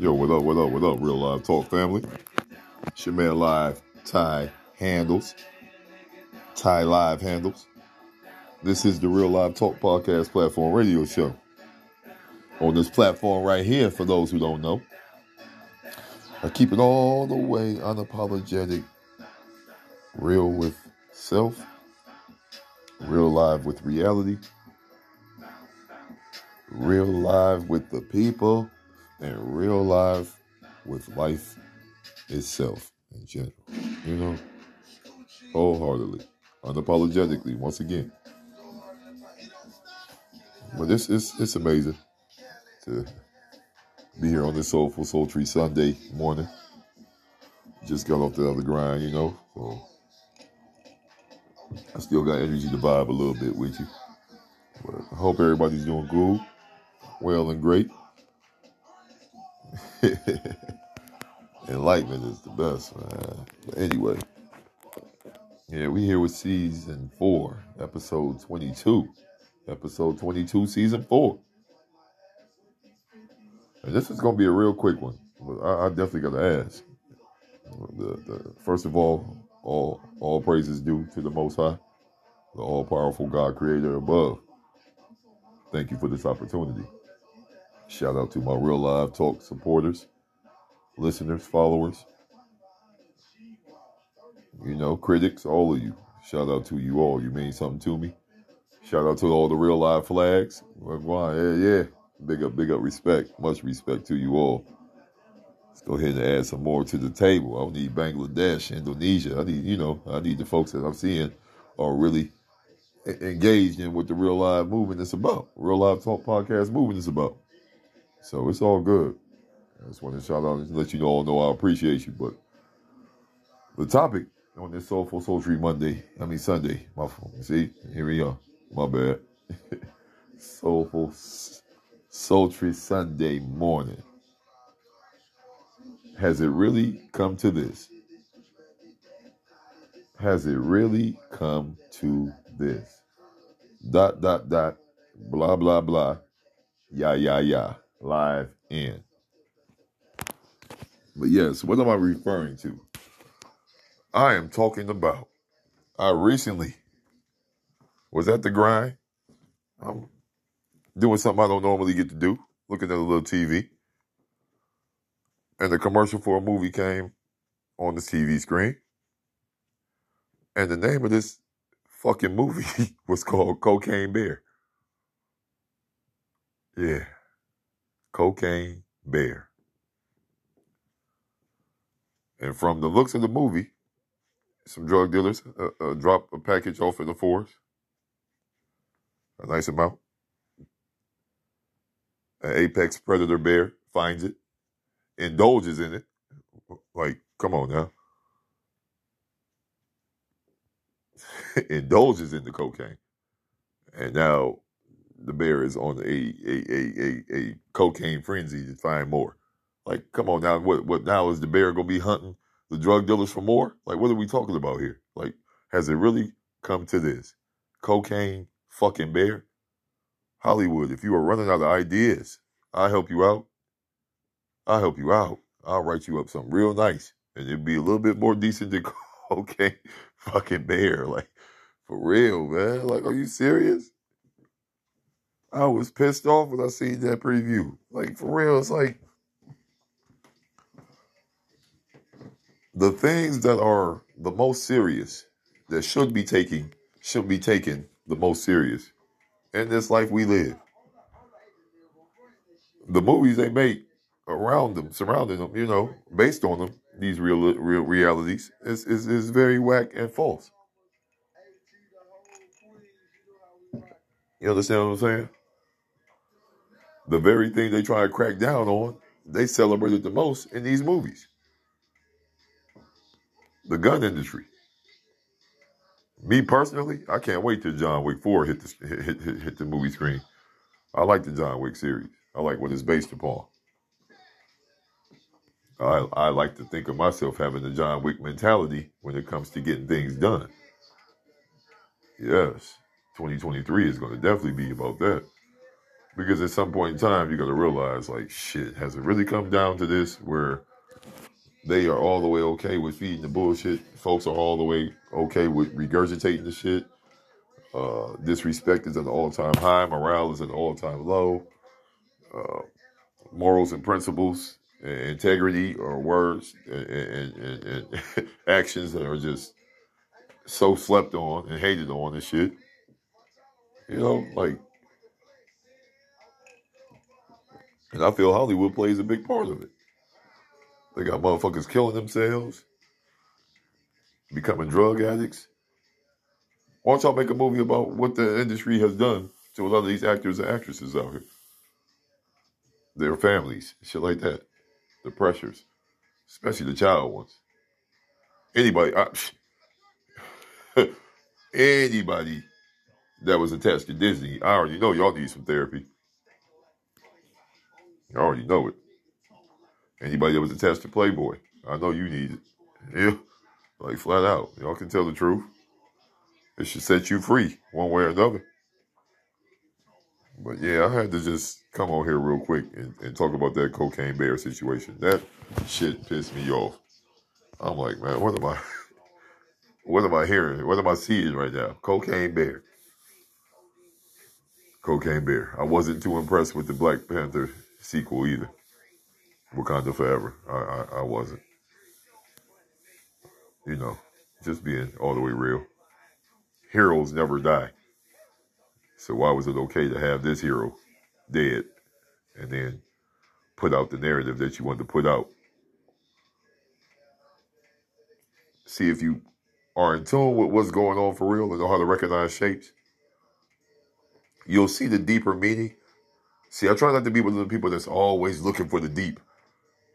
Yo, what up, what up, what up, Real Live Talk family? It's your man Live Ty Handles. Ty Live Handles. This is the Real Live Talk Podcast Platform Radio Show. On this platform right here, for those who don't know, I keep it all the way unapologetic, real with self, real live with reality, real live with the people, and real life with life itself in general. You know, wholeheartedly, unapologetically, once again. But this is it's amazing to be here on this soulful, sultry Sunday morning. Just got off the other grind, you know. So I still got energy to vibe a little bit with you. But I hope everybody's doing good, well, and great. Enlightenment is the best, man. But anyway, yeah, we here with season four, episode 22. Episode 22, season four. And this is going to be a real quick one, but I, I definitely got to ask. The, the, first of all, all all praises due to the Most High, the all powerful God, Creator above. Thank you for this opportunity. Shout out to my real live talk supporters, listeners, followers, you know, critics, all of you. Shout out to you all. You mean something to me. Shout out to all the real live flags. Why? Yeah, yeah. Big up, big up respect. Much respect to you all. Let's go ahead and add some more to the table. I need Bangladesh, Indonesia. I need, you know, I need the folks that I'm seeing are really engaged in what the real live movement is about. Real live talk podcast movement is about. So it's all good. I just want to shout out and let you all know I appreciate you. But the topic on this Soulful Sultry Monday, I mean Sunday, my phone. see, here we are. My bad. Soulful sultry Sunday morning. Has it really come to this? Has it really come to this? Dot, dot, dot, blah, blah, blah, yeah, yeah, yeah, live in. But yes, what am I referring to? I am talking about, I recently was at the grind. I'm doing something I don't normally get to do, looking at a little TV. And the commercial for a movie came on the TV screen. And the name of this fucking movie was called Cocaine Bear. Yeah. Cocaine Bear. And from the looks of the movie, some drug dealers uh, uh, drop a package off in the forest a nice amount. An apex predator bear finds it, indulges in it. Like, come on now. indulges in the cocaine. And now the bear is on a a, a, a, a cocaine frenzy to find more. Like, come on now, what what now is the bear gonna be hunting the drug dealers for more? Like, what are we talking about here? Like, has it really come to this? Cocaine fucking bear. Hollywood, if you are running out of ideas, I'll help you out. I'll help you out. I'll write you up something real nice. And it'd be a little bit more decent than cocaine fucking bear. Like, for real, man. Like, are you serious? I was pissed off when I seen that preview. Like, for real, it's like the things that are the most serious that should be taking should be taken the most serious in this life we live. The movies they make around them, surrounding them, you know, based on them, these real real realities is is, is very whack and false. You understand what I'm saying? The very thing they try to crack down on, they celebrated the most in these movies. The gun industry. Me personally, I can't wait till John Wick Four hit the hit, hit, hit the movie screen. I like the John Wick series. I like what it's based upon. I I like to think of myself having the John Wick mentality when it comes to getting things done. Yes, 2023 is going to definitely be about that. Because at some point in time, you're gonna realize, like, shit, has it really come down to this where they are all the way okay with feeding the bullshit? Folks are all the way okay with regurgitating the shit. Uh, disrespect is at an all-time high. Morale is at an all-time low. Uh, morals and principles, and integrity, or words and, and, and, and actions that are just so slept on and hated on and shit. You know, like And I feel Hollywood plays a big part of it. They got motherfuckers killing themselves, becoming drug addicts. Why don't y'all make a movie about what the industry has done to a lot of these actors and actresses out here? Their families, shit like that. The pressures, especially the child ones. Anybody, I, anybody that was attached to Disney, I already know y'all need some therapy. I already know it. Anybody that was attached to Playboy, I know you need it. Yeah, like flat out. Y'all can tell the truth. It should set you free one way or another. But yeah, I had to just come on here real quick and, and talk about that cocaine bear situation. That shit pissed me off. I'm like, man, what am I? What am I hearing? What am I seeing right now? Cocaine bear. Cocaine bear. I wasn't too impressed with the Black Panther sequel either. Wakanda Forever. I, I, I wasn't. You know, just being all the way real. Heroes never die. So why was it okay to have this hero dead and then put out the narrative that you wanted to put out? See if you are in tune with what's going on for real and know how to recognize shapes. You'll see the deeper meaning See, I try not to be one of the people that's always looking for the deep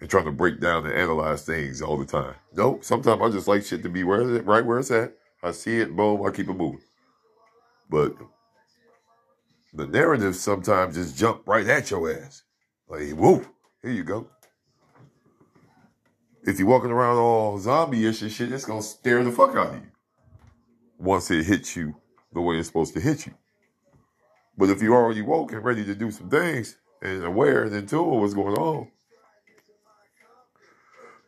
and trying to break down and analyze things all the time. No, sometimes I just like shit to be where it, right where it's at. I see it, boom, I keep it moving. But the narrative sometimes just jump right at your ass. Like, whoa, here you go. If you're walking around all zombie-ish and shit, it's gonna stare the fuck out of you. Once it hits you the way it's supposed to hit you. But if you're already woke and ready to do some things and aware and in tune what's going on,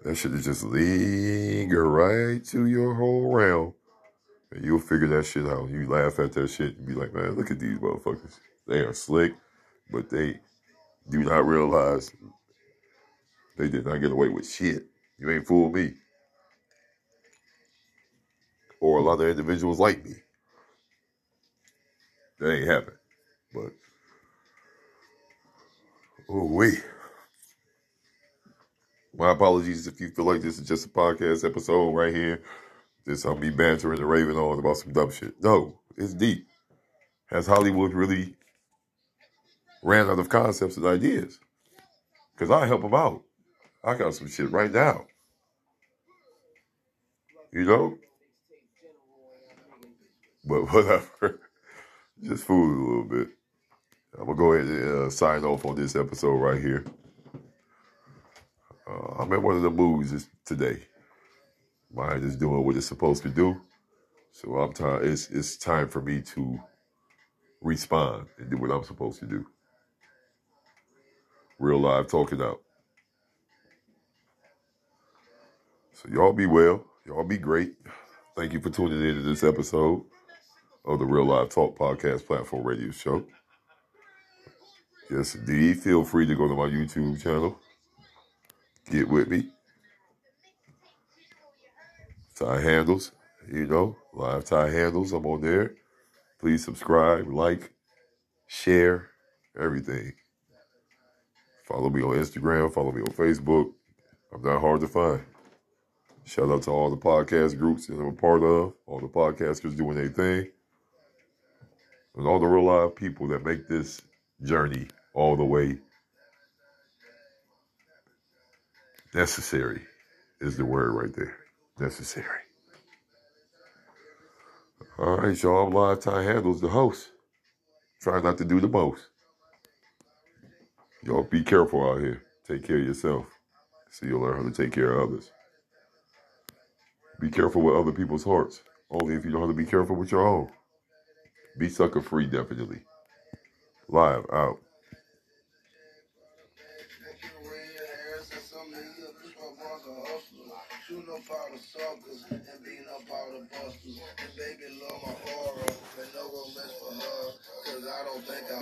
that should just linger right to your whole realm. And you'll figure that shit out. You laugh at that shit and be like, man, look at these motherfuckers. They are slick, but they do not realize they did not get away with shit. You ain't fool me. Or a lot of individuals like me. That ain't happening. But oh wait. My apologies if you feel like this is just a podcast episode right here. This I'll be bantering and raving on about some dumb shit. No, it's deep. Has Hollywood really ran out of concepts and ideas? Because I help them out. I got some shit right now. You know? But whatever. Just fool a little bit. I'm gonna go ahead and uh, sign off on this episode right here. Uh, I'm in one of the moods today. Mind is doing what it's supposed to do, so I'm time. It's it's time for me to respond and do what I'm supposed to do. Real live talking out. So y'all be well. Y'all be great. Thank you for tuning in to this episode of the Real Live Talk Podcast Platform Radio Show. Yes, indeed. Feel free to go to my YouTube channel. Get with me. Ty Handles, you know, live Ty Handles. I'm on there. Please subscribe, like, share, everything. Follow me on Instagram. Follow me on Facebook. I'm not hard to find. Shout out to all the podcast groups that I'm a part of, all the podcasters doing their thing, and all the real live people that make this journey all the way. Necessary is the word right there. Necessary. All right, y'all. I'm Live Ty Handles, the host. Try not to do the most. Y'all be careful out here. Take care of yourself. So you'll learn how to take care of others. Be careful with other people's hearts. Only if you know how to be careful with your own. Be sucker free, definitely. Live out. Shooting up all the suckers and beating up all the busters. And baby love my aura, but no romance for her. Cause I don't think I